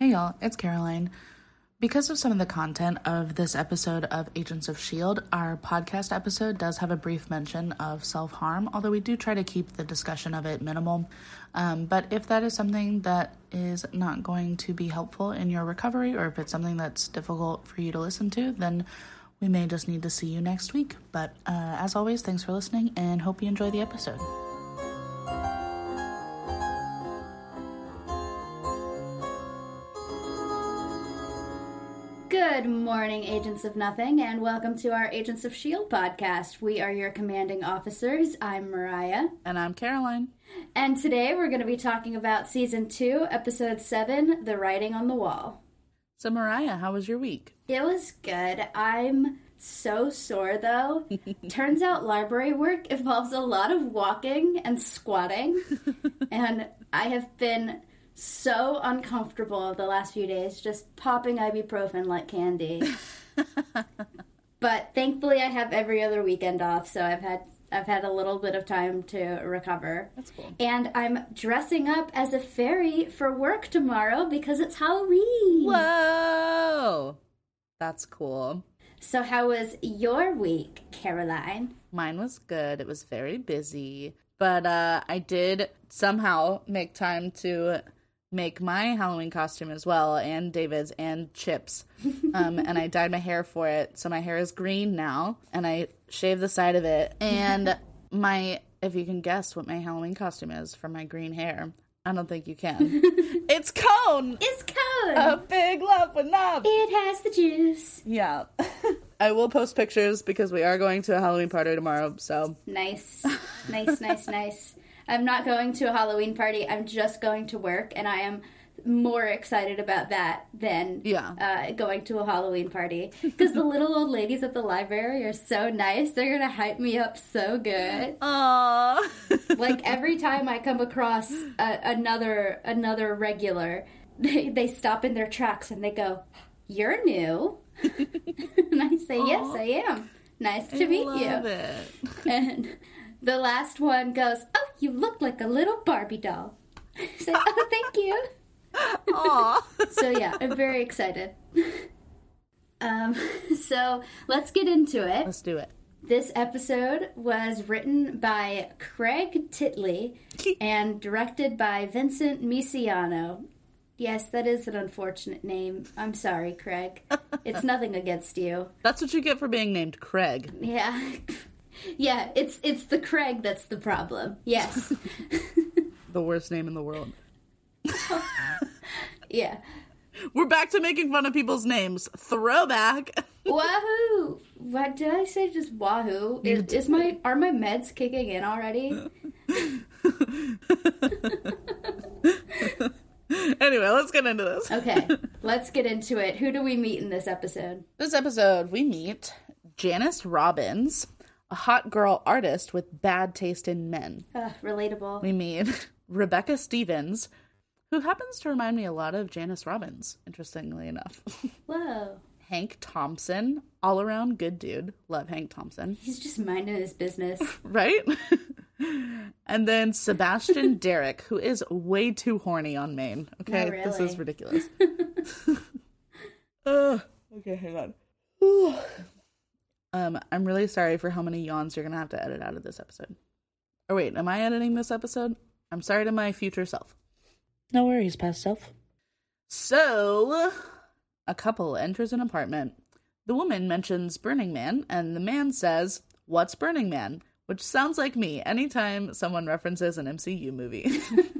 Hey y'all, it's Caroline. Because of some of the content of this episode of Agents of S.H.I.E.L.D., our podcast episode does have a brief mention of self harm, although we do try to keep the discussion of it minimal. Um, but if that is something that is not going to be helpful in your recovery, or if it's something that's difficult for you to listen to, then we may just need to see you next week. But uh, as always, thanks for listening and hope you enjoy the episode. Good morning, Agents of Nothing, and welcome to our Agents of S.H.I.E.L.D. podcast. We are your commanding officers. I'm Mariah. And I'm Caroline. And today we're going to be talking about season two, episode seven The Writing on the Wall. So, Mariah, how was your week? It was good. I'm so sore though. Turns out library work involves a lot of walking and squatting, and I have been so uncomfortable the last few days, just popping ibuprofen like candy. but thankfully, I have every other weekend off, so I've had I've had a little bit of time to recover. That's cool. And I'm dressing up as a fairy for work tomorrow because it's Halloween. Whoa! That's cool. So, how was your week, Caroline? Mine was good. It was very busy, but uh, I did somehow make time to make my Halloween costume as well, and David's and Chip's. Um, and I dyed my hair for it, so my hair is green now, and I shaved the side of it. And my, if you can guess what my Halloween costume is for my green hair, I don't think you can. it's cone. It's cone. A big lump with knob. it has the juice. Yeah. I will post pictures because we are going to a Halloween party tomorrow. So Nice, nice, nice, nice. I'm not going to a Halloween party. I'm just going to work, and I am more excited about that than Yeah. uh, going to a Halloween party. Because the little old ladies at the library are so nice. They're gonna hype me up so good. Aww. like every time I come across a, another another regular, they they stop in their tracks and they go, "You're new," and I say, "Yes, I am. Nice to meet Love you." it. And the last one goes, "Oh, you look like a little Barbie doll." I say, "Oh, thank you." Aw. So yeah, I'm very excited. Um, so let's get into it. Let's do it. This episode was written by Craig Titley and directed by Vincent Misiano. Yes, that is an unfortunate name. I'm sorry, Craig. It's nothing against you. That's what you get for being named Craig. Yeah. Yeah, it's it's the Craig that's the problem. Yes. The worst name in the world. Yeah. We're back to making fun of people's names. Throwback. Wahoo! What did I say? Just wahoo? Is, is my are my meds kicking in already? anyway, let's get into this. Okay, let's get into it. Who do we meet in this episode? This episode, we meet Janice Robbins, a hot girl artist with bad taste in men. Uh, relatable. We mean Rebecca Stevens, who happens to remind me a lot of Janice Robbins, interestingly enough. Whoa. Hank Thompson, all around good dude. Love Hank Thompson. He's just minding his business. Right? and then Sebastian Derrick, who is way too horny on main. Okay, Not this is ridiculous. Ugh. okay, hang on. Um, I'm really sorry for how many yawns you're gonna have to edit out of this episode. Or wait, am I editing this episode? I'm sorry to my future self. No worries, past self. So, a couple enters an apartment. The woman mentions Burning Man, and the man says, What's Burning Man? Which sounds like me anytime someone references an MCU movie.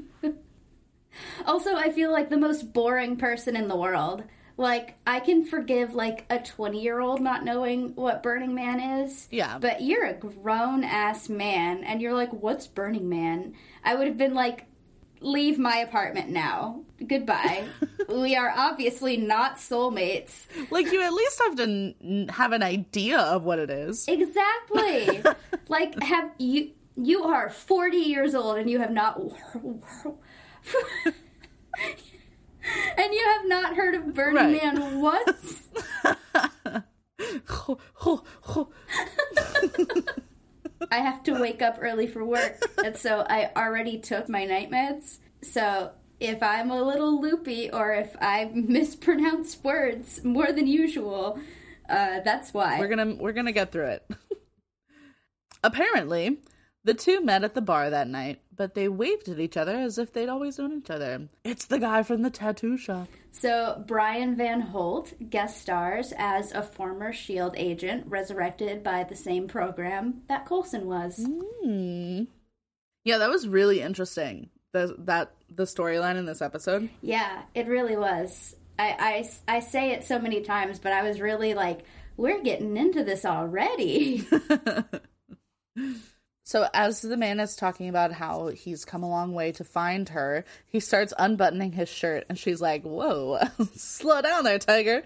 Also, I feel like the most boring person in the world. Like, I can forgive, like, a 20 year old not knowing what Burning Man is. Yeah. But you're a grown ass man, and you're like, what's Burning Man? I would have been like, leave my apartment now. Goodbye. we are obviously not soulmates. like, you at least have to n- have an idea of what it is. Exactly. like, have you. You are 40 years old and you have not. and you have not heard of Burning Right. Man once? I have to wake up early for work, and so I already took my night meds. So if I'm a little loopy or if I mispronounce words more than usual, uh, that's why. We're gonna we're gonna get through it. Apparently, the two met at the bar that night, but they waved at each other as if they'd always known each other. It's the guy from the tattoo shop. So, Brian Van Holt guest stars as a former SHIELD agent resurrected by the same program that Coulson was. Hmm. Yeah, that was really interesting. The that the storyline in this episode. Yeah, it really was. I, I, I say it so many times, but I was really like, we're getting into this already. So, as the man is talking about how he's come a long way to find her, he starts unbuttoning his shirt, and she's like, Whoa, slow down there, Tiger.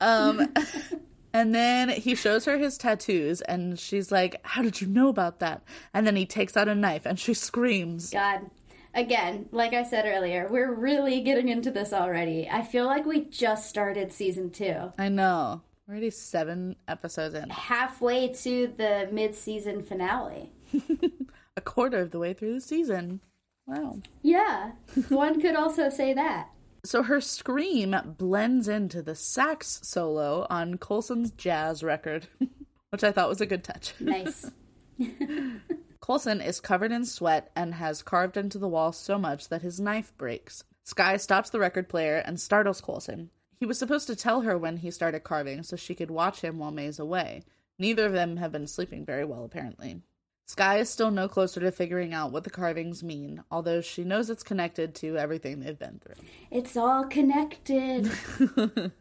Um, and then he shows her his tattoos, and she's like, How did you know about that? And then he takes out a knife, and she screams. God. Again, like I said earlier, we're really getting into this already. I feel like we just started season two. I know. We're already seven episodes in. Halfway to the mid season finale. a quarter of the way through the season. Wow. Yeah, one could also say that. So her scream blends into the sax solo on Coulson's jazz record, which I thought was a good touch. Nice. Coulson is covered in sweat and has carved into the wall so much that his knife breaks. Skye stops the record player and startles Coulson. He was supposed to tell her when he started carving so she could watch him while May's away. Neither of them have been sleeping very well, apparently. Skye is still no closer to figuring out what the carvings mean, although she knows it's connected to everything they've been through. It's all connected.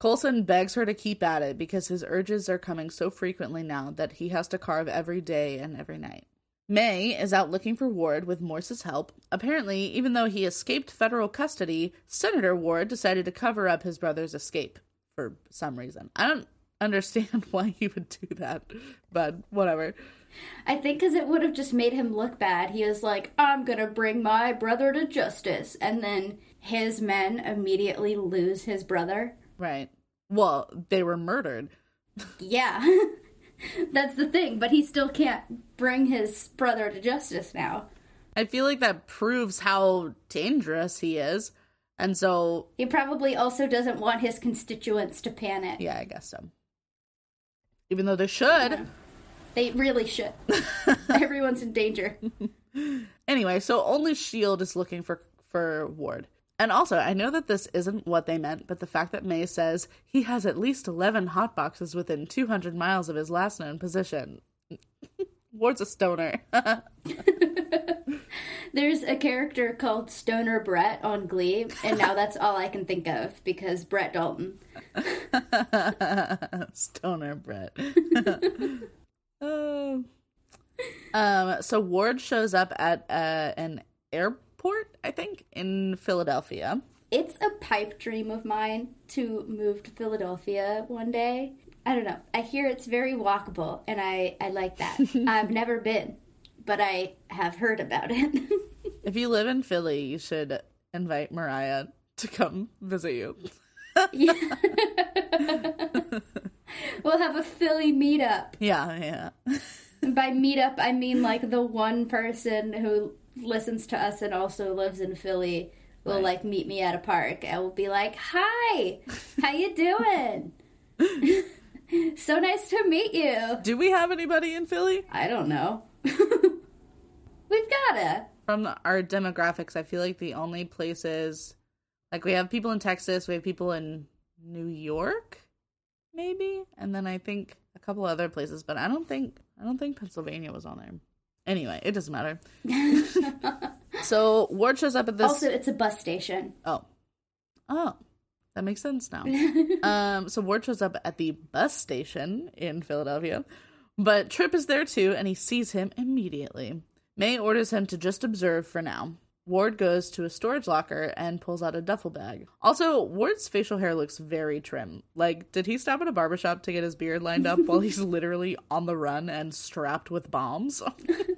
Coulson begs her to keep at it because his urges are coming so frequently now that he has to carve every day and every night. May is out looking for Ward with Morse's help. Apparently, even though he escaped federal custody, Senator Ward decided to cover up his brother's escape for some reason. I don't understand why he would do that, but whatever. I think because it would have just made him look bad. He was like, I'm gonna bring my brother to justice. And then his men immediately lose his brother. Right. Well, they were murdered. Yeah. That's the thing, but he still can't bring his brother to justice now. I feel like that proves how dangerous he is. And so. He probably also doesn't want his constituents to panic. Yeah, I guess so. Even though they should. Yeah. They really should. Everyone's in danger. anyway, so only Shield is looking for for Ward. And also, I know that this isn't what they meant, but the fact that May says he has at least 11 hot boxes within 200 miles of his last known position. Ward's a stoner. There's a character called Stoner Brett on Glee, and now that's all I can think of because Brett Dalton. stoner Brett. oh. Um, so Ward shows up at uh, an airport, I think, in Philadelphia. It's a pipe dream of mine to move to Philadelphia one day. I don't know. I hear it's very walkable, and I, I like that. I've never been, but I have heard about it. if you live in Philly, you should invite Mariah to come visit you. yeah. we'll have a Philly meetup. Yeah, yeah. By meetup, I mean like the one person who listens to us and also lives in Philly will right. like meet me at a park and will be like, "Hi, how you doing?" so nice to meet you. Do we have anybody in Philly? I don't know. We've gotta. From our demographics, I feel like the only places like we have people in Texas, we have people in New York, maybe, and then I think a couple other places, but I don't think I don't think Pennsylvania was on there. Anyway, it doesn't matter. so Ward shows up at this. Also, it's a bus station. Oh, oh, that makes sense now. um, so Ward shows up at the bus station in Philadelphia, but Trip is there too, and he sees him immediately. May orders him to just observe for now. Ward goes to a storage locker and pulls out a duffel bag. Also, Ward's facial hair looks very trim. Like, did he stop at a barbershop to get his beard lined up while he's literally on the run and strapped with bombs?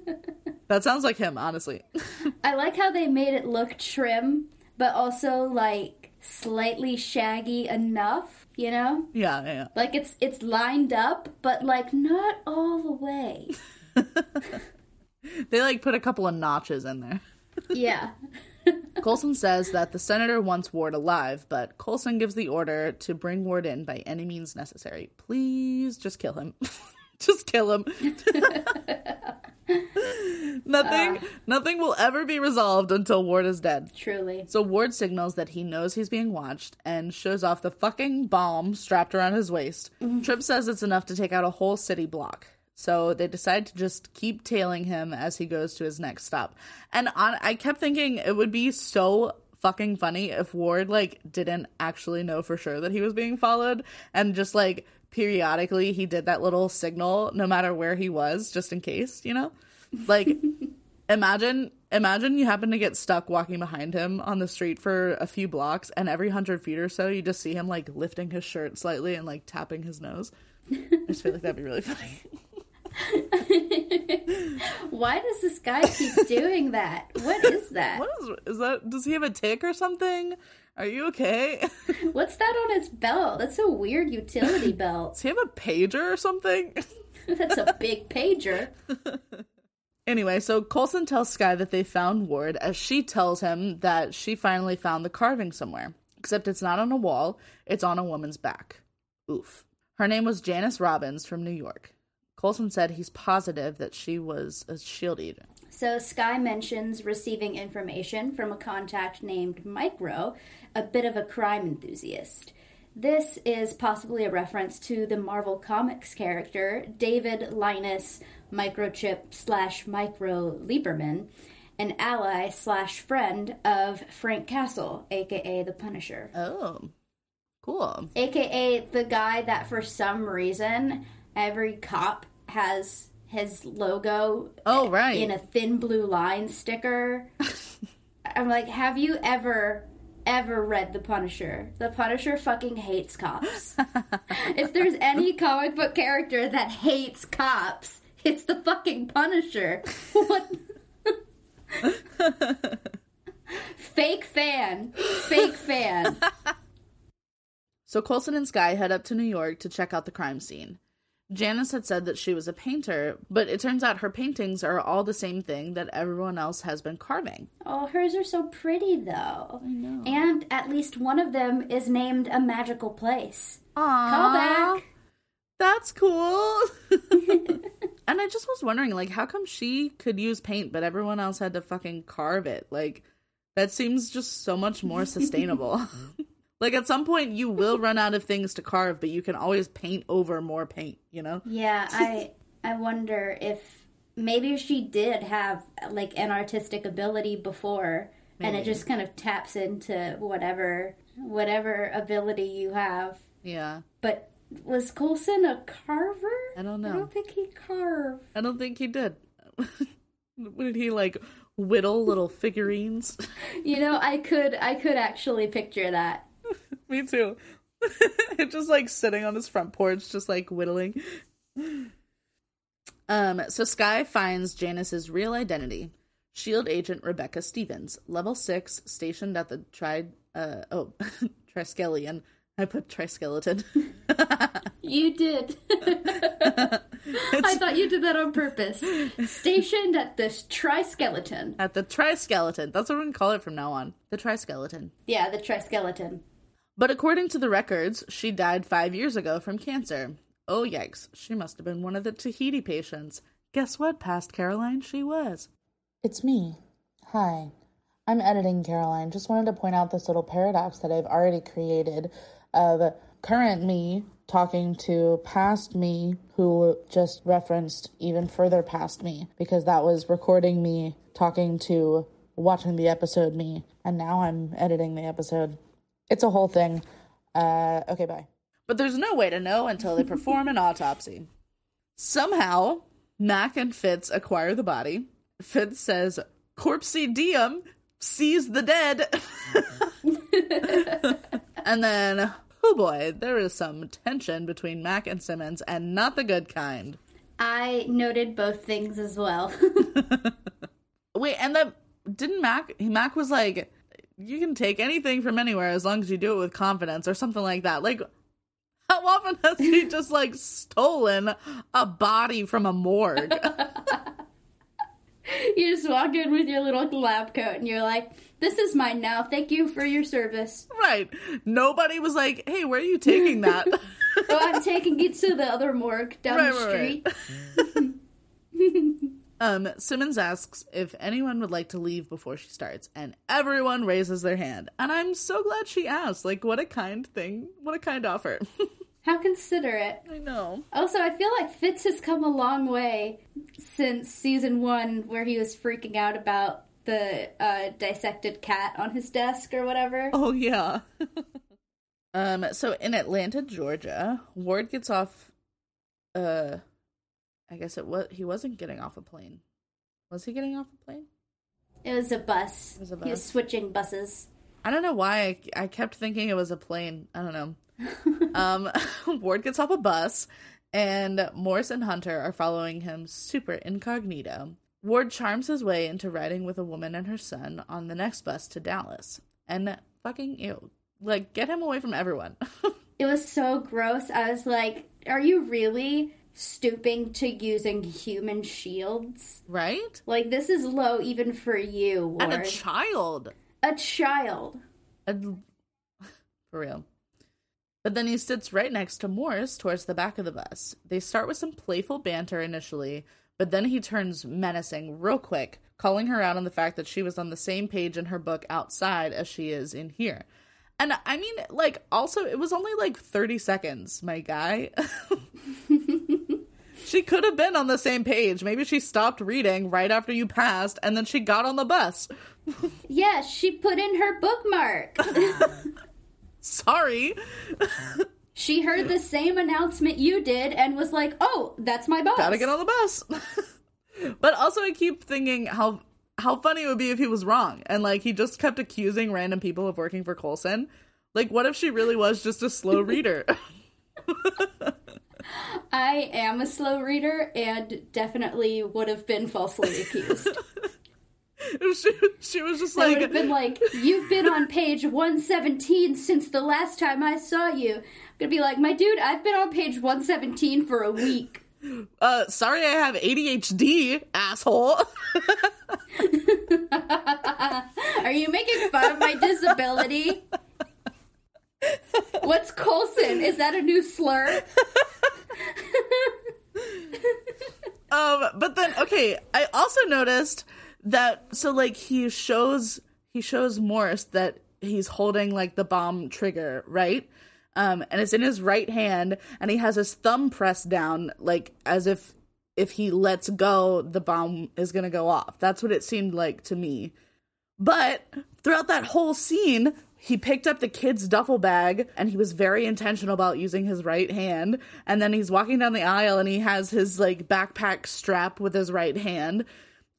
that sounds like him, honestly. I like how they made it look trim, but also like slightly shaggy enough, you know? Yeah, yeah. Like it's it's lined up, but like not all the way. they like put a couple of notches in there yeah. Coulson says that the senator wants Ward alive, but Coulson gives the order to bring Ward in by any means necessary. Please just kill him. just kill him. Nothing uh. nothing will ever be resolved until Ward is dead. Truly. So Ward signals that he knows he's being watched and shows off the fucking bomb strapped around his waist. Mm-hmm. Trip says it's enough to take out a whole city block. So they decide to just keep tailing him as he goes to his next stop. And on, I kept thinking it would be so fucking funny if Ward like didn't actually know for sure that he was being followed and just like periodically he did that little signal no matter where he was just in case, you know? Like imagine imagine you happen to get stuck walking behind him on the street for a few blocks and every hundred feet or so you just see him like lifting his shirt slightly and like tapping his nose. I just feel like that'd be really funny. Why does this guy keep doing that? What is that? What is is that? Does he have a tic or something? Are you okay? What's that on his belt? That's a weird utility belt. Does he have a pager or something? That's a big pager. Anyway, so Coulson tells Skye that they found Ward as she tells him that she finally found the carving somewhere. Except it's not on a wall, it's on a woman's back. Oof. Her name was Janice Robbins from New York. Coulson said he's positive that she was a shield agent. So Skye mentions receiving information from a contact named Micro, a bit of a crime enthusiast. This is possibly a reference to the Marvel Comics character David Linus Microchip slash Micro Lieberman, an ally slash friend of Frank Castle, aka the Punisher, Oh, cool. aka the guy that for some reason every cop has his logo Oh, right. in a thin blue line sticker. I'm like, have you ever, ever read The Punisher? The Punisher fucking hates cops. if there's any comic book character that hates cops, it's the fucking Punisher. What? Fake fan. Fake fan. So Coulson and Skye head up to New York to check out the crime scene. Janice had said that she was a painter, but it turns out her paintings are all the same thing that everyone else has been carving. Oh, hers are so pretty though. I know. And at least one of them is named a magical place. Aww. Call back. That's cool. and I just was wondering, like, how come she could use paint, but everyone else had to fucking carve it? Like, that seems just so much more sustainable. like, at some point, you will run out of things to carve, but you can always paint over more paint, you know? Yeah, I I wonder if maybe she did have like an artistic ability before and it just kind of taps into whatever whatever ability you have. Yeah. But was Coulson a carver? I don't know. I don't think he carved. I don't think he did. Did he, like, whittle little figurines? You know, I could I could actually picture that. Me too. just like sitting on his front porch, just like whittling. Um, so Skye finds Janice's real identity. Shield agent Rebecca Stevens, level six, stationed at the tri uh oh Triskelion. I put triskeleton. You did. I thought you did that on purpose. Stationed at this triskeleton. at the triskeleton. That's what we're gonna call it from now on. The triskeleton. Yeah, the triskeleton. But according to the records, she died five years ago from cancer. Oh, yikes. She must have been one of the Tahiti patients. Guess what, past Caroline? She was. It's me. Hi. I'm editing Caroline. Just wanted to point out this little paradox that I've already created of current me talking to past me who just referenced even further past me because that was recording me talking to watching the episode me and now I'm editing the episode. It's a whole thing. Uh okay, bye. But there's no way to know until they perform an autopsy. Somehow, Mac and Fitz acquire the body. Fitz says, Corpsey Diem sees the dead. and then, oh boy, there is some tension between Mac and Simmons, and not the good kind. I noted both things as well. Wait, and the didn't Mac Mac was like, you can take anything from anywhere as long as you do it with confidence or something like that. Like how often has he just like stolen a body from a morgue? You just walk in with your little lab coat and you're like, this is mine now. Thank you for your service. Right. Nobody was like, hey, where are you taking that? Oh, I'm taking it to the other morgue down Right, the right, street. Um, Simmons asks if anyone would like to leave before she starts, and everyone raises their hand. And I'm so glad she asked. Like, what a kind thing. What a kind offer. How considerate. I know. Also, I feel like Fitz has come a long way since season one, where he was freaking out about the uh, dissected cat on his desk or whatever. Oh yeah. um so in Atlanta, Georgia, Ward gets off uh I guess it was he wasn't getting off a plane. Was he getting off a plane? It was a bus. It was a bus. He was switching buses. I don't know why I, I kept thinking it was a plane. I don't know. um Ward gets off a bus and Morse and Hunter are following him super incognito. Ward charms his way into riding with a woman and her son on the next bus to Dallas. And fucking ew. Like get him away from everyone. It was so gross. I was like, are you really stooping to using human shields? right? Like, this is low even for you, Ward. And a child. a child. A- For real. But then he sits right next to Morse towards the back of the bus. They start with some playful banter initially, but then he turns menacing real quick, calling her out on the fact that she was on the same page in her book outside as she is in here. And I mean, like, also, it was only like 30 seconds, my guy. she could have been on the same page. Maybe she stopped reading right after you passed and then she got on the bus. Yeah, she put in her bookmark. Sorry. she heard the same announcement you did and was like, oh, that's my bus." gotta get on the bus. but also, I keep thinking how how funny it would be if he was wrong and like he just kept accusing random people of working for Coulson. Like, what if she really was just a slow reader? I am a slow reader and definitely would have been falsely accused. she, she was just I would like, have been like, You've been on page 117 since the last time I saw you. I'm gonna be like, My dude, I've been on page 117 for a week. uh, sorry, I have ADHD, asshole. Are you making fun of my disability? What's Coulson? Is that a new slur? Um, but then okay, I also noticed that so like he shows he shows Morse that he's holding like the bomb trigger, right? Um, and it's in his right hand, and he has his thumb pressed down, like as if if he lets go, the bomb is gonna go off. That's what it seemed like to me. But throughout that whole scene, he picked up the kid's duffel bag and he was very intentional about using his right hand. And then he's walking down the aisle and he has his like backpack strap with his right hand.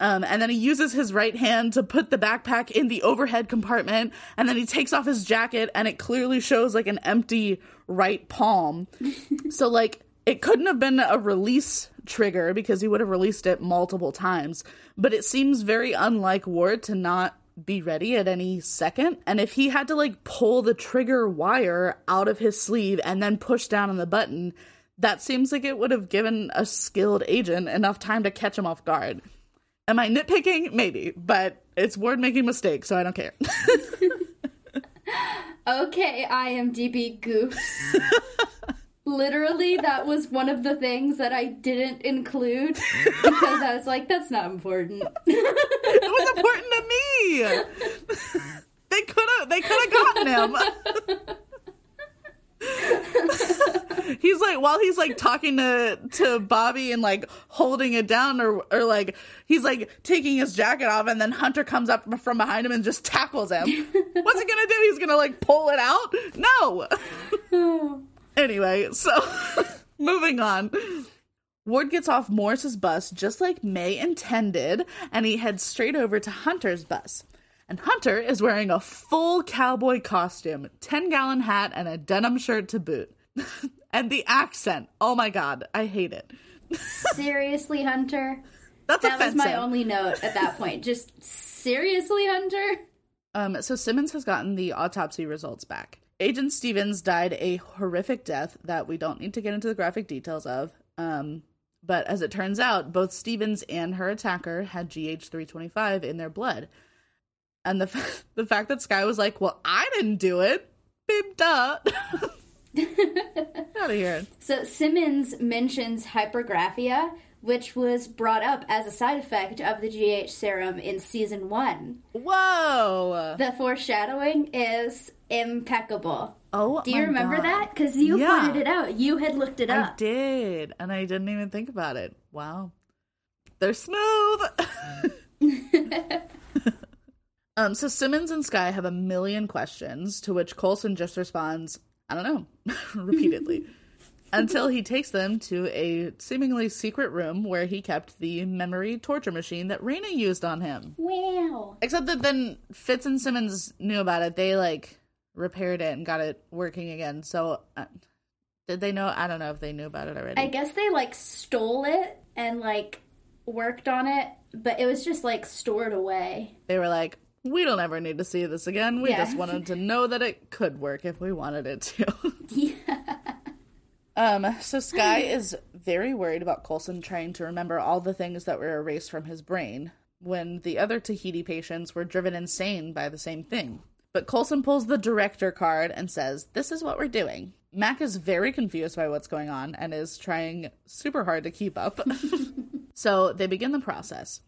Um, and then he uses his right hand to put the backpack in the overhead compartment. And then he takes off his jacket and it clearly shows like an empty right palm. so, like, it couldn't have been a release trigger because he would have released it multiple times. But it seems very unlike Ward to not be ready at any second. And if he had to like pull the trigger wire out of his sleeve and then push down on the button, that seems like it would have given a skilled agent enough time to catch him off guard. Am I nitpicking? Maybe, but it's Ward making mistakes, so I don't care. Okay, IMDb goofs. Literally, that was one of the things that I didn't include because I was like, that's not important. it was important to me. they could have they could have gotten him. he's like while he's like talking to to Bobby and like holding it down or or like he's like taking his jacket off and then Hunter comes up from behind him and just tackles him. What's he gonna do? He's gonna like pull it out? No. anyway, so moving on. Ward gets off Morse's bus just like May intended, and he heads straight over to Hunter's bus. And Hunter is wearing a full cowboy costume, 10 gallon hat, and a denim shirt to boot. and the accent. Oh my god, I hate it. seriously, Hunter? That's That was my only note at that point. Just seriously, Hunter? Um, so Simmons has gotten the autopsy results back. Agent Stevens died a horrific death that we don't need to get into the graphic details of. Um, But as it turns out, both Stevens and her attacker had GH325 in their blood. And the, f- the fact that Skye was like, well, I didn't do it, babe, duh. Out of here. So Simmons mentions hypergraphia, which was brought up as a side effect of the GH serum in season one. Whoa. The foreshadowing is impeccable. Oh, Do you remember God. that? Because you Yeah. pointed it out. You had looked it up. I did, and I didn't even think about it. Wow. They're smooth. um, so Simmons and Skye have a million questions, to which Coulson just responds, I don't know, repeatedly. Until he takes them to a seemingly secret room where he kept the memory torture machine that Raina used on him. Wow. Except that then Fitz and Simmons knew about it. They like repaired it and got it working again. So uh, did they know? I don't know if they knew about it already. I guess they like stole it and like worked on it, but it was just like stored away. they were like, we don't ever need to see this again. We Yeah. just wanted to know that it could work if we wanted it to. Yeah. um, so Skye is very worried about Coulson trying to remember all the things that were erased from his brain when the other Tahiti patients were driven insane by the same thing. But Coulson pulls the director card and says, This is what we're doing. Mac is very confused by what's going on and is trying super hard to keep up. so they begin the process.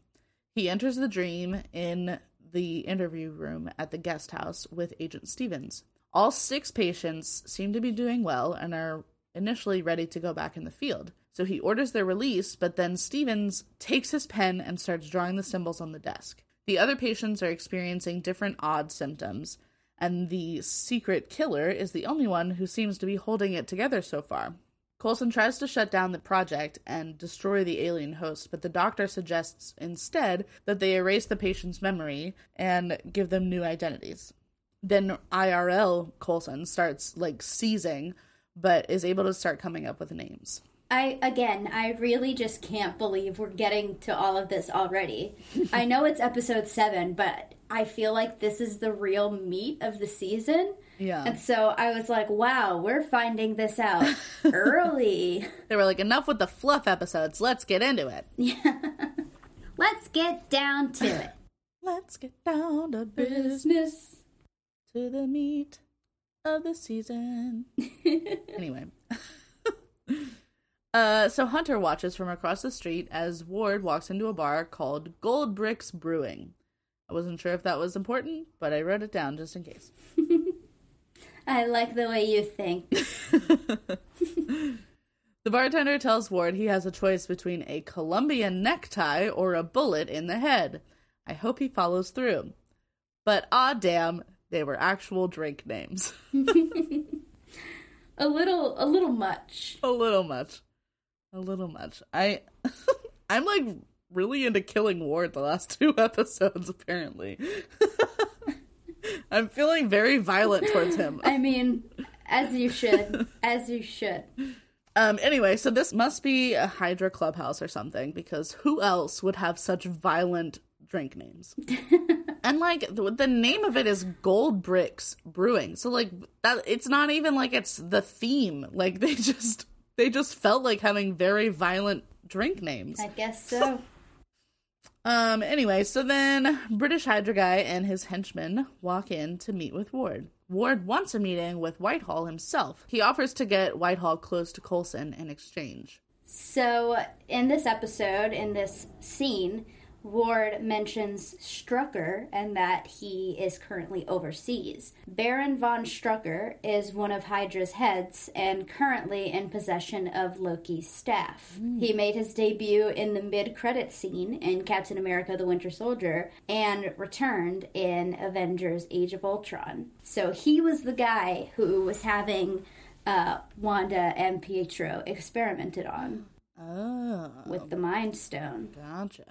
He enters the dream in the interview room at the guest house with Agent Stevens. All six patients seem to be doing well and are initially ready to go back in the field. So he orders their release, but then Stevens takes his pen and starts drawing the symbols on the desk. The other patients are experiencing different odd symptoms, and the secret killer is the only one who seems to be holding it together so far. Coulson tries to shut down the project and destroy the alien host, but the doctor suggests instead that they erase the patient's memory and give them new identities. Then IRL Coulson starts like seizing, but is able to start coming up with names. I again, I really just can't believe we're getting to all of this already. I know it's episode 7, but I feel like this is the real meat of the season. Yeah. And so I was like, wow, we're finding this out early. They were like, enough with the fluff episodes, let's get into it. Yeah. Let's get down to it. Let's get down to business. Business. to the meat of the season. anyway. Uh, so Hunter watches from across the street as Ward walks into a bar called Gold Bricks Brewing. I wasn't sure if that was important, but I wrote it down just in case. I like the way you think. The bartender tells Ward he has a choice between a Colombian necktie or a bullet in the head. I hope he follows through. But ah damn, they were actual drink names. A little a little much. a little much a little much. I i'm like really into killing ward the last two episodes apparently. I'm feeling very violent towards him. I mean, as you should. As you should. um anyway so this must be a hydra clubhouse or something because who else would have such violent drink names? And like the, the name of it is gold bricks brewing. So like that it's not even like it's the theme. Like they just they just felt like having very violent drink names I guess so. Um, anyway, so then British Hydra guy and his henchmen walk in to meet with Ward. Ward wants a meeting with Whitehall himself. He offers to get Whitehall close to Coulson in exchange. So, in this episode, in this scene, Ward mentions Strucker and that he is currently overseas. Baron von Strucker is one of Hydra's heads and currently in possession of Loki's staff. He made his debut in the mid credit scene in Captain America the Winter Soldier and returned in Avengers Age of Ultron. So, he was the guy who was having uh, Wanda and Pietro experimented on Oh, with the Mind Stone. gotcha.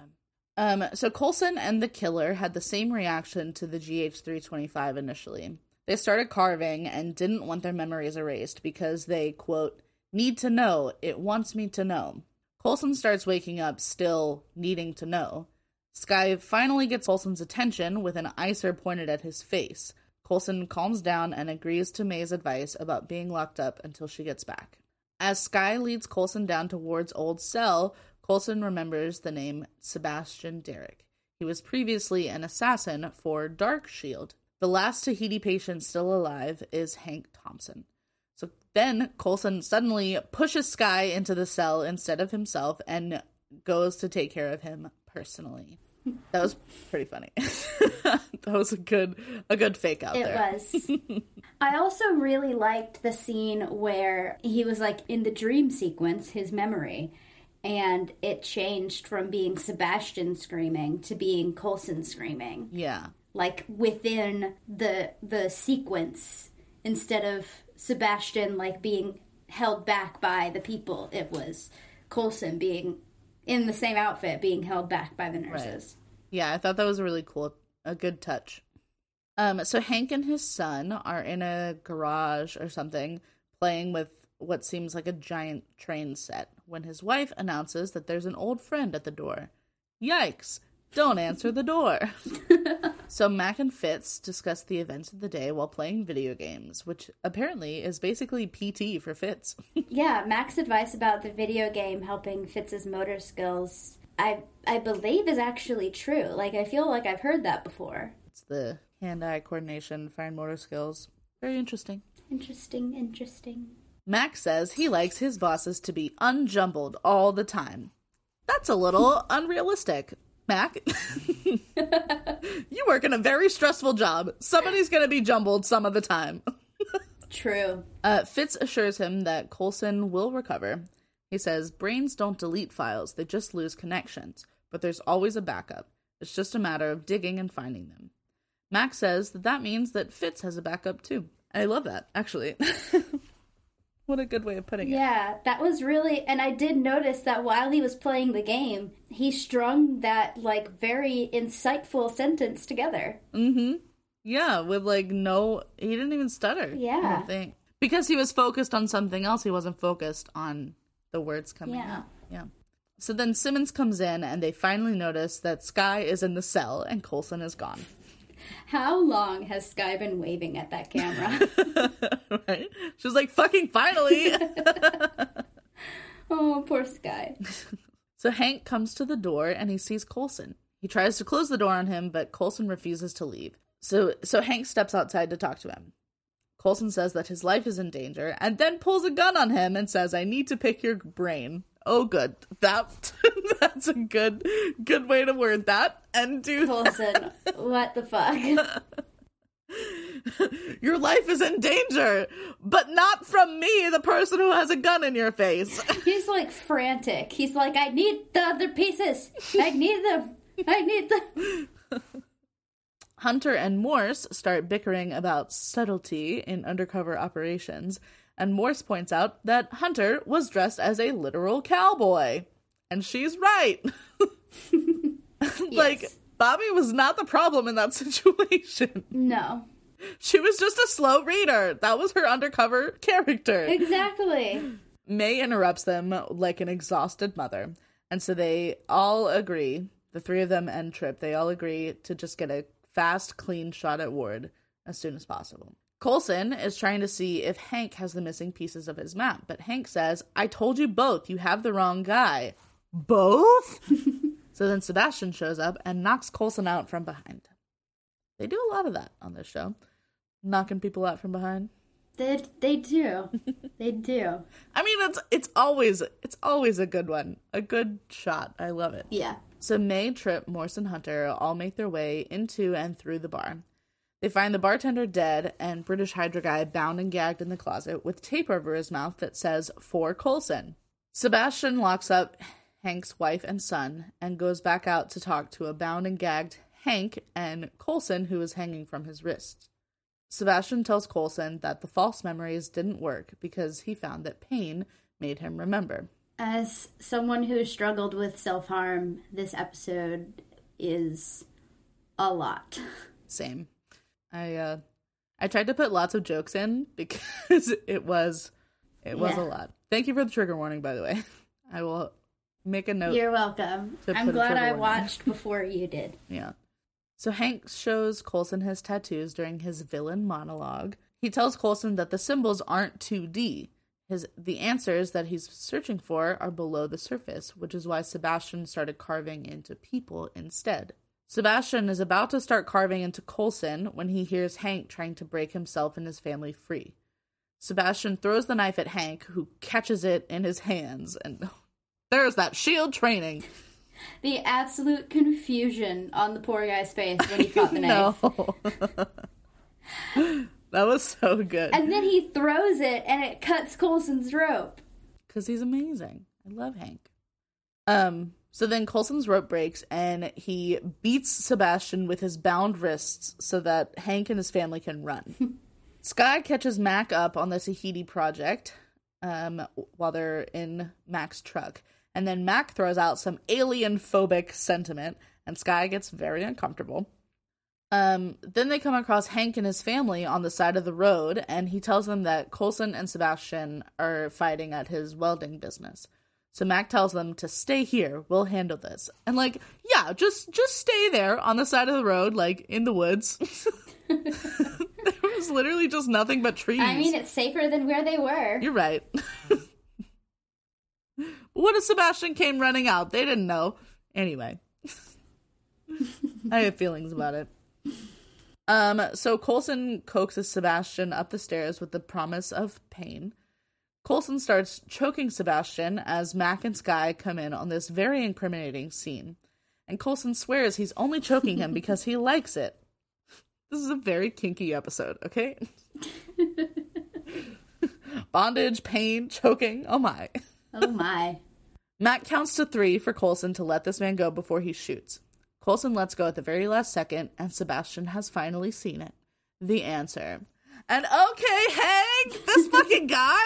Um, so Coulson and the killer had the same reaction to the GH325 initially. They started carving and didn't want their memories erased because they, quote, need to know, it wants me to know. Coulson starts waking up, still needing to know. Skye finally gets Coulson's attention with an icer pointed at his face. Coulson calms down and agrees to May's advice about being locked up until she gets back. As Skye leads Coulson down towards old cell, Coulson remembers the name Sebastian Derrick. He was previously an assassin for Dark Shield. The last Tahiti patient still alive is Hank Thompson. So then Coulson suddenly pushes Skye into the cell instead of himself and goes to take care of him personally. That was pretty funny. that was a good a good fake out It there. was. I also really liked the scene where he was like in the dream sequence, his memory, and it changed from being Sebastian screaming to being Coulson screaming. Yeah. Like within the the sequence instead of Sebastian like being held back by the people, it was Coulson being in the same outfit being held back by the nurses. Yeah, I thought that was a really cool, a good touch. Um, so Hank and his son are in a garage or something playing with what seems like a giant train set when his wife announces that there's an old friend at the door. Yikes! Don't answer the door. so Mac and Fitz discuss the events of the day while playing video games, which apparently is basically PT for Fitz. Yeah, Mac's advice about the video game helping Fitz's motor skills, I I believe is actually true. Like I feel like I've heard that before. it's the hand-eye coordination, fine motor skills. Very interesting. Interesting, interesting. Max says he likes his bosses to be unjumbled all the time. That's a little unrealistic. Mac, you work in a very stressful job. Somebody's going to be jumbled some of the time. True. Uh, Fitz assures him that Coulson will recover. He says, Brains don't delete files, they just lose connections, but there's always a backup. It's just a matter of digging and finding them. Max says that that means that Fitz has a backup too. I love that, actually. What a good way of putting it. Yeah, that was really and I did notice that while he was playing the game, he strung that like very insightful sentence together. Mm-hmm. Yeah, with like no, he didn't even stutter. I Yeah. don't think because he was focused on something else. He wasn't focused on the words coming Yeah. out. Yeah. So then Simmons comes in, and they finally notice that Skye is in the cell and Coulson is gone. How long has Skye been waving at that camera? right? She's like, "Fucking finally!" oh, poor Skye. so Hank comes to the door and he sees Coulson. He tries to close the door on him, but Coulson refuses to leave. So so Hank steps outside to talk to him. Coulson says that his life is in danger and then pulls a gun on him and says, "I need to pick your brain." Oh, good. That that's a good good way to word that and do. Coulson, what the fuck? Your life is in danger, but not from me, the person who has a gun in your face. He's like frantic. He's like, I need the other pieces. I need them. I need them. Hunter and Morse start bickering about subtlety in undercover operations, and Morse points out that Hunter was dressed as a literal cowboy. And she's right. like, Yes. Bobby was not the problem in that situation. No. She was just a slow reader. That was her undercover character. Exactly. May interrupts them like an exhausted mother. And so they all agree, the three of them and Trip, they all agree to just get a fast, clean shot at Ward as soon as possible. Coulson is trying to see if Hank has the missing pieces of his map, but Hank says, I told you both, you have the wrong guy. Both? so then Sebastian shows up and knocks Coulson out from behind. They do a lot of that on this show, knocking people out from behind. They, they do. They do. I mean, it's it's always it's always a good one, a good shot. I love it. Yeah. So May, Trip, Morse, and Hunter all make their way into and through the bar. They find the bartender dead and British Hydra guy bound and gagged in the closet with tape over his mouth that says "For Coulson." Sebastian locks up Hank's wife and son and goes back out to talk to a bound and gagged Hank and Coulson, who is hanging from his wrist. Sebastian tells Coulson that the false memories didn't work because he found that pain made him remember. As someone who struggled with self harm, this episode is a lot. Same. I uh I tried to put lots of jokes in because it was it was Yeah. a lot. Thank you for the trigger warning by the way. I will make a note. You're welcome. I'm glad I watched before you did. Yeah. So Hank shows Coulson his tattoos during his villain monologue. He tells Coulson that the symbols aren't 2D. His the answers that he's searching for are below the surface, which is why Sebastian started carving into people instead. Sebastian is about to start carving into Coulson when he hears Hank trying to break himself and his family free. Sebastian throws the knife at Hank, who catches it in his hands, and there's that shield training. The absolute confusion on the poor guy's face when he caught the knife. that was so good. And then he throws it and it cuts Coulson's rope. Because he's amazing. I love Hank. Um, so then Coulson's rope breaks and he beats Sebastian with his bound wrists so that Hank and his family can run. Skye catches Mac up on the Tahiti project um, while they're in Mac's truck. And then Mac throws out some alien phobic sentiment, and Skye gets very uncomfortable. Um, then they come across Hank and his family on the side of the road, and he tells them that Coulson and Sebastian are fighting at his welding business. So Mac tells them to stay here. We'll handle this. And like, yeah, just just stay there on the side of the road, like in the woods. there was literally just nothing but trees. I mean, it's safer than where they were. You're right. what if Sebastian came running out? They didn't know. Anyway. I have feelings about it. Um, so Coulson coaxes Sebastian up the stairs with the promise of pain. Coulson starts choking Sebastian as Mac and Skye come in on this very incriminating scene. And Coulson swears he's only choking him because he likes it. This is a very kinky episode, okay? Bondage, pain, choking. Oh my. Oh my. Mac counts to three for Coulson to let this man go before he shoots. Coulson lets go at the very last second, and Sebastian has finally seen it. The answer. And okay, Hank, this fucking guy.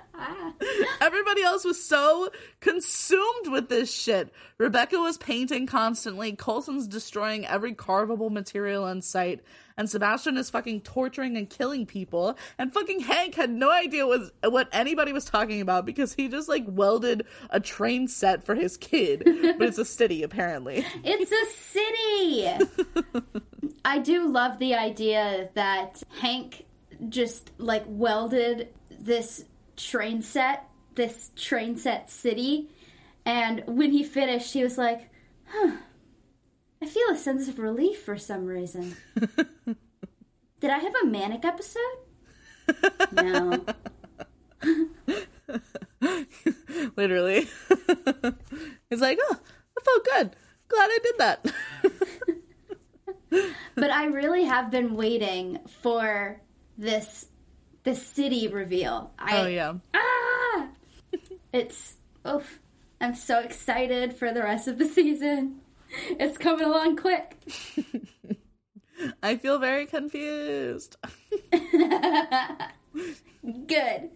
Everybody else was so consumed with this shit. Rebecca was painting constantly. Coulson's destroying every carvable material in sight. And Sebastian is fucking torturing and killing people. And fucking Hank had no idea was what anybody was talking about because he just like welded a train set for his kid. but it's a city, apparently. It's a city. I do love the idea that Hank just like welded this train set, this train set city, and when he finished, he was like, huh, I feel a sense of relief for some reason. Did I have a manic episode? No. Literally. He's like, oh, I felt good. Glad I did that. But I really have been waiting for this this city reveal. I, oh yeah. Ah! it's oof. I'm so excited for the rest of the season. It's coming along quick. I feel very confused. Good.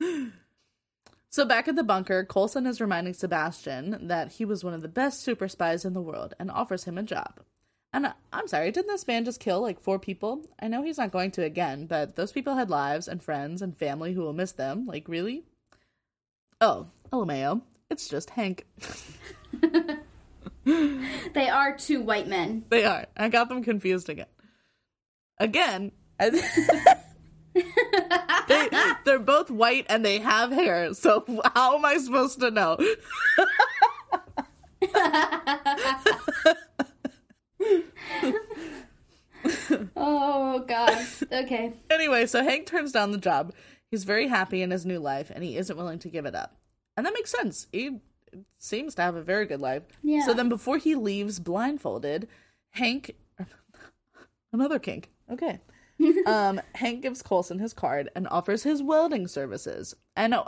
So back at the bunker, Coulson is reminding Sebastian that he was one of the best super spies in the world and offers him a job. And I'm sorry, didn't this man just kill like four people? I know he's not going to again, but those people had lives and friends and family who will miss them. Like, really? Oh, LMAO. It's just Hank. they are two white men. They are. I got them confused again. Again. they, they're both white and they have hair, so how am I supposed to know? oh god. Okay. Anyway, so Hank turns down the job. He's very happy in his new life and he isn't willing to give it up. And that makes sense. He seems to have a very good life. Yeah. So then before he leaves blindfolded, Hank another kink. Okay. um, Hank gives Coulson his card and offers his welding services. And uh,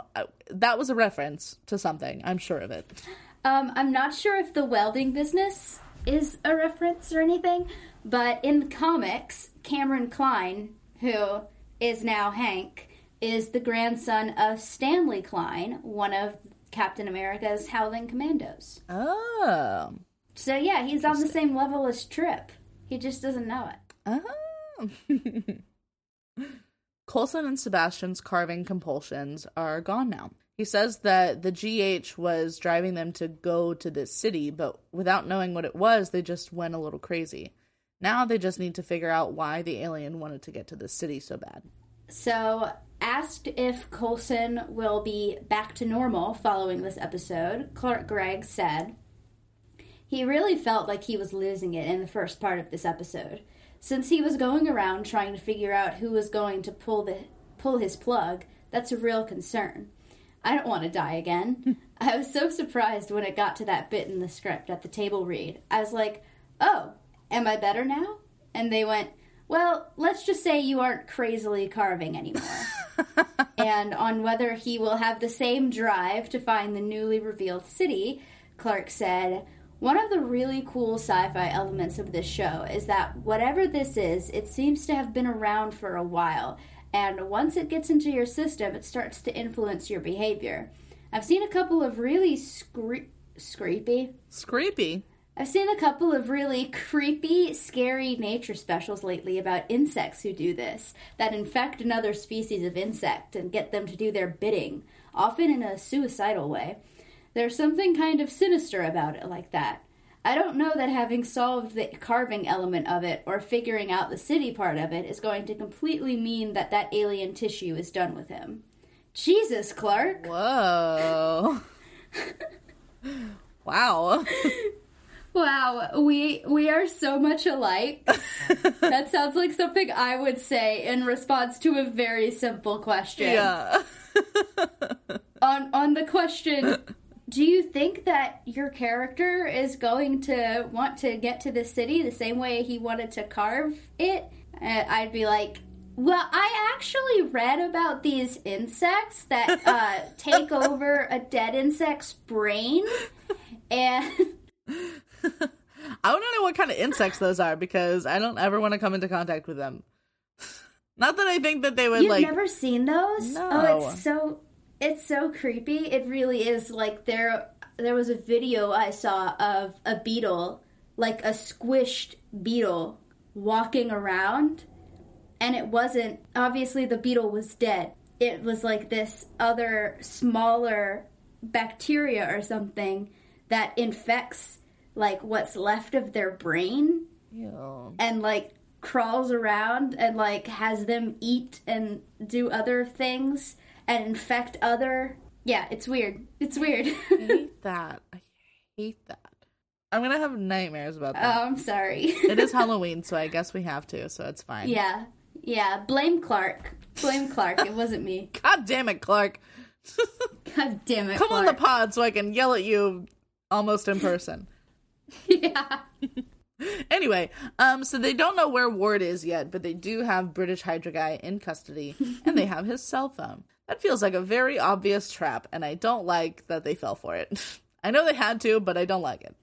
that was a reference to something. I'm sure of it. Um, I'm not sure if the welding business is a reference or anything, but in the comics, Cameron Klein, who is now Hank, is the grandson of Stanley Klein, one of Captain America's Howling Commandos. Oh. So yeah, he's on the same level as Trip. He just doesn't know it. Oh. Coulson and Sebastian's carving compulsions are gone now. He says that the GH was driving them to go to this city, but without knowing what it was, they just went a little crazy. Now they just need to figure out why the alien wanted to get to this city so bad. So, asked if Coulson will be back to normal following this episode, Clark Gregg said, he really felt like he was losing it in the first part of this episode. Since he was going around trying to figure out who was going to pull the pull his plug, that's a real concern. I don't want to die again. I was so surprised when it got to that bit in the script at the table read. I was like, "Oh, am I better now?" And they went, "Well, let's just say you aren't crazily carving anymore." and on whether he will have the same drive to find the newly revealed city, Clark said, one of the really cool sci fi elements of this show is that whatever this is, it seems to have been around for a while, and once it gets into your system, it starts to influence your behavior. I've seen a couple of really scre- screepy. Screepy? I've seen a couple of really creepy, scary nature specials lately about insects who do this, that infect another species of insect and get them to do their bidding, often in a suicidal way. There's something kind of sinister about it like that. I don't know that having solved the carving element of it or figuring out the city part of it is going to completely mean that that alien tissue is done with him. Jesus, Clark. Whoa. wow. Wow, we we are so much alike. that sounds like something I would say in response to a very simple question. Yeah. on on the question do you think that your character is going to want to get to the city the same way he wanted to carve it? Uh, I'd be like, well, I actually read about these insects that uh, take over a dead insect's brain, and I don't know what kind of insects those are because I don't ever want to come into contact with them. Not that I think that they would you've like. never seen those. No. Oh, it's so it's so creepy. It really is. Like there, there was a video I saw of a beetle, like a squished beetle, walking around, and it wasn't obviously the beetle was dead. It was like this other smaller bacteria or something that infects like what's left of their brain Ew. and like crawls around and like has them eat and do other things and infect other yeah it's weird it's weird I hate that. I hate that. I'm gonna have nightmares about that. oh i'm sorry it is Halloween, so I guess we have to, so it's fine. yeah yeah blame clark blame clark it wasn't me God damn it, Clark. god damn it Come on the pod so I can yell at you almost in person. yeah Anyway, um, so they don't know where Ward is yet, but they do have British Hydra guy in custody, and they have his cell phone. That feels like a very obvious trap, and I don't like that they fell for it. I know they had to, but I don't like it.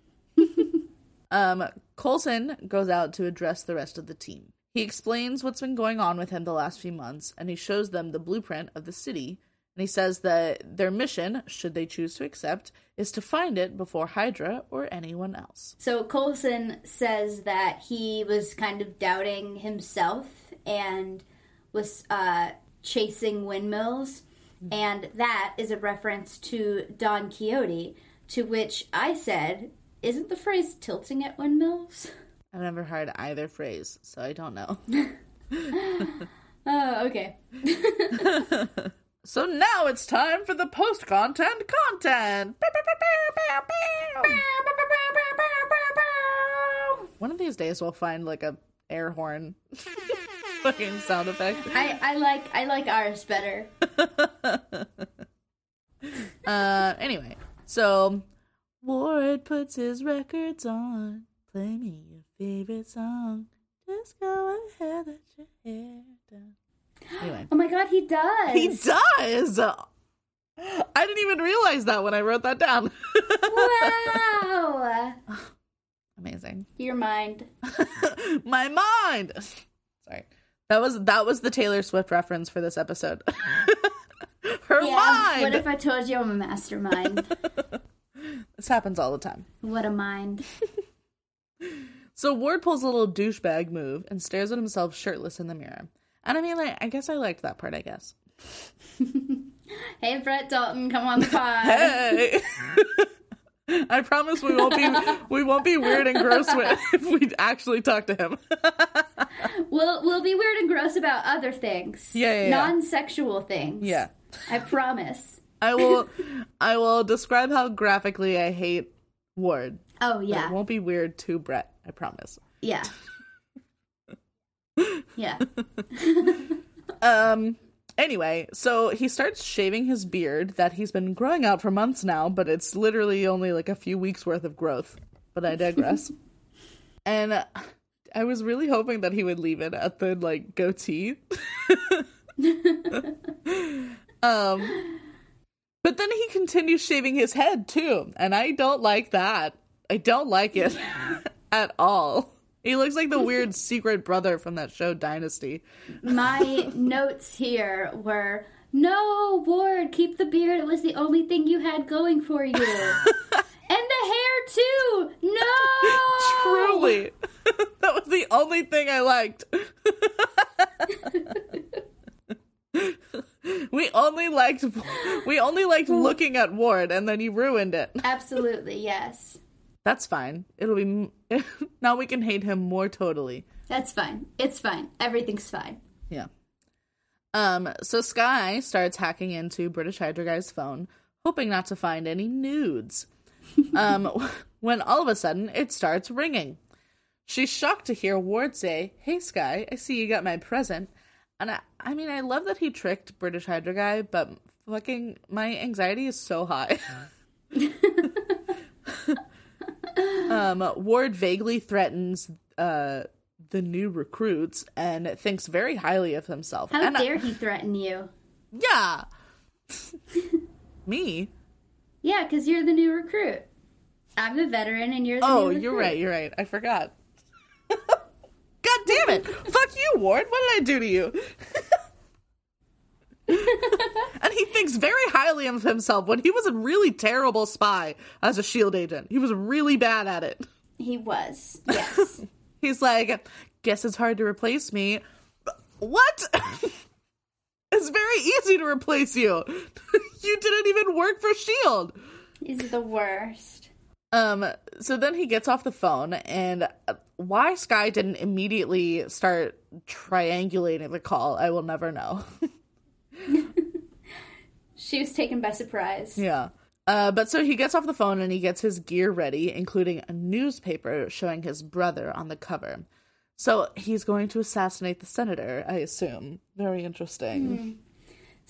um, Coulson goes out to address the rest of the team. He explains what's been going on with him the last few months, and he shows them the blueprint of the city. And he says that their mission, should they choose to accept, is to find it before Hydra or anyone else. so coulson says that he was kind of doubting himself and was uh chasing windmills and that is a reference to don quixote to which i said isn't the phrase tilting at windmills I've never heard either phrase, so I don't know. oh okay so now it's time for the post content content. One of these days we'll find like a air horn fucking sound effect. I, I like I like ours better. Uh anyway, so Ward puts his records on. Play me your favorite song. Just go ahead, let your hair down. Anyway. Oh my god, he does. He does. I didn't even realize that when I wrote that down. Wow. Amazing. Your mind. My mind. Sorry. That was that was the Taylor Swift reference for this episode. Her Yeah. mind. What if I told you I'm a mastermind? this happens all the time. what a mind. So Ward pulls a little douchebag move and stares at himself shirtless in the mirror. And I mean, like, I guess I liked that part. I guess. Hey, Brett Dalton, come on the pod. Hey. I promise we won't be we won't be weird and gross with, if we actually talk to him. we'll we'll be weird and gross about other things. Yeah, yeah, yeah. non-sexual things. Yeah. I promise. I will I will describe how graphically I hate Ward. Oh yeah, It won't be weird to Brett, I promise. yeah, yeah. Um anyway, so he starts shaving his beard that he's been growing out for months now, but it's literally only like a few weeks worth of growth. But I digress. and uh, I was really hoping that he would leave it at the like goatee. um but then he continues shaving his head too, and I don't like that. I don't like it at all. He looks like the weird secret brother from that show Dynasty. My notes here were. No, Ward, keep the beard. It was the only thing you had going for you. and the hair, too. No! Truly. that was the only thing I liked. we only liked we only liked looking at Ward and then you ruined it. Absolutely, yes. That's fine. It'll be now we can hate him more totally. That's fine. It's fine. Everything's fine. Yeah. Um so Skye starts hacking into British Hydra Guy's phone, hoping not to find any nudes. um when all of a sudden it starts ringing. She's shocked to hear Ward say, "Hey Skye, I see you got my present." And I, I mean, I love that he tricked British Hydra guy, but fucking my anxiety is so high. Um, Ward vaguely threatens uh, the new recruits and thinks very highly of himself. How and I- dare he threaten you? yeah, me. Yeah, because you're the new recruit. I'm the veteran and you're the Oh, you're right. You're right. I forgot. God damn it! Fuck you, Ward. What did I do to you? and he thinks very highly of himself when he was a really terrible spy as a shield agent. He was really bad at it. He was. Yes. He's like, guess it's hard to replace me. What? it's very easy to replace you. you didn't even work for Shield. He's the worst. Um, so then he gets off the phone, and uh, why Skye didn't immediately start triangulating the call, I will never know. She was taken by surprise. yeah. Uh, but so he gets off the phone and he gets his gear ready, including a newspaper showing his brother on the cover. So he's going to assassinate the senator, I assume. Very interesting.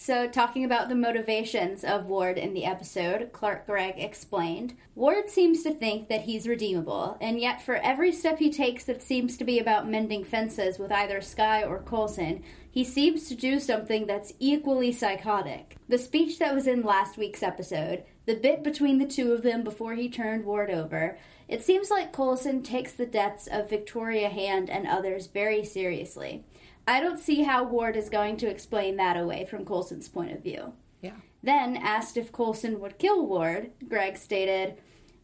So, talking about the motivations of Ward in the episode, Clark Gregg explained Ward seems to think that he's redeemable, and yet for every step he takes that seems to be about mending fences with either Skye or Coulson, he seems to do something that's equally psychotic. The speech that was in last week's episode, the bit between the two of them before he turned Ward over, it seems like Coulson takes the deaths of Victoria Hand and others very seriously. I don't see how Ward is going to explain that away from Coulson's point of view. Yeah. Then, asked if Coulson would kill Ward, Gregg stated,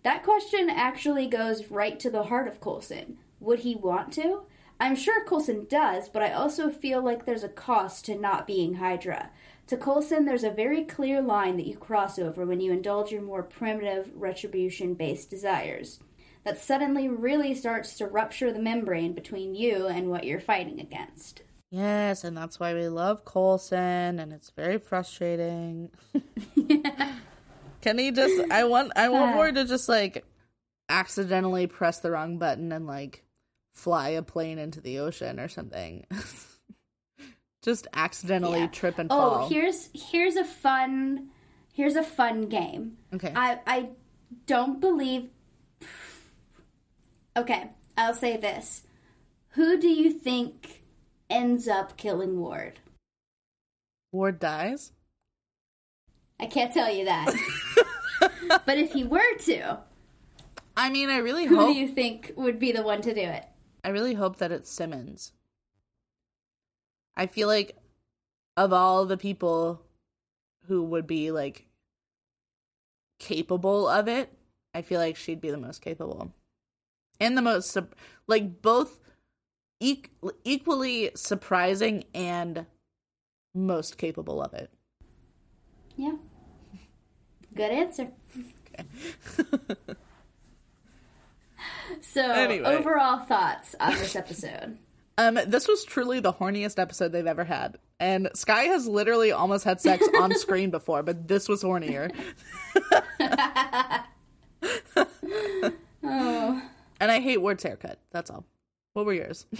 That question actually goes right to the heart of Coulson. Would he want to? I'm sure Coulson does, but I also feel like there's a cost to not being Hydra. To Coulson, there's a very clear line that you cross over when you indulge your more primitive, retribution based desires. That suddenly really starts to rupture the membrane between you and what you're fighting against. Yes, and that's why we love Coulson, and it's very frustrating. Can he just? I want. I want Ward to just like accidentally press the wrong button and like fly a plane into the ocean or something. just accidentally Yeah. trip and Oh, fall. here's here's a fun here's a fun game. okay. I I don't believe Okay, I'll say this. Who do you think ends up killing Ward? Ward dies. I can't tell you that. but if he were to, I mean, I really who hope. Who do you think would be the one to do it? I really hope that it's Simmons. I feel like of all the people who would be like capable of it, I feel like she'd be the most capable. And the most like both e- equally surprising and most capable of it. Yeah. Good answer. so, Anyway. overall thoughts on this episode. Um, this was truly the horniest episode they've ever had. And Skye has literally almost had sex on screen before, but this was hornier. oh. And I hate Ward's haircut. That's all. What were yours?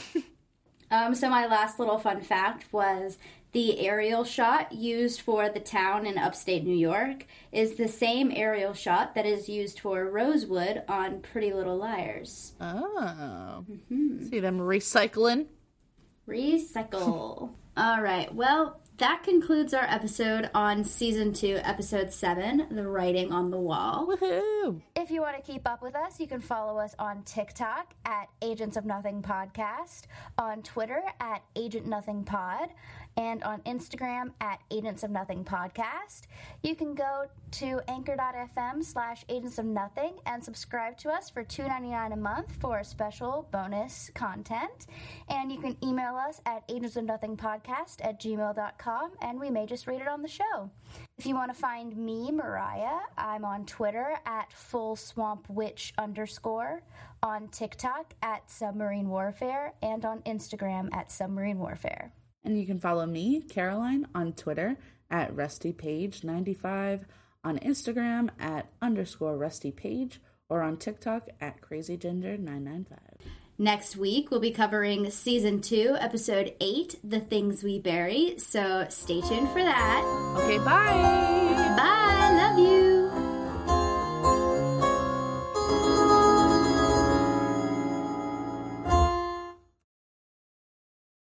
Um, so my last little fun fact was the aerial shot used for the town in upstate New York is the same aerial shot that is used for Rosewood on Pretty Little Liars. Oh. See them recycling. Recycle. All right. Well, that concludes our episode on season two, episode seven, The Writing on the Wall. Woohoo! If you want to keep up with us, you can follow us on TikTok at Agents of Nothing Podcast, on Twitter at Agent Nothing Pod, and on Instagram at Agents of Nothing Podcast. You can go to anchor.fm slash agents of nothing and subscribe to us for $2.99 a month for special bonus content. And you can email us at agentsofnothingpodcast at gmail.com and we may just read it on the show. If you want to find me, Mariah, I'm on Twitter at full swamp witch underscore, on TikTok at submarine warfare, and on Instagram at submarine warfare. And you can follow me, Caroline, on Twitter at RustyPaige95, on Instagram at underscore RustyPaige, or on TikTok at CrazyGinger995. Next week, we'll be covering season two, episode eight, The Things We Bury. So stay tuned for that. Okay, bye! Bye. Love you.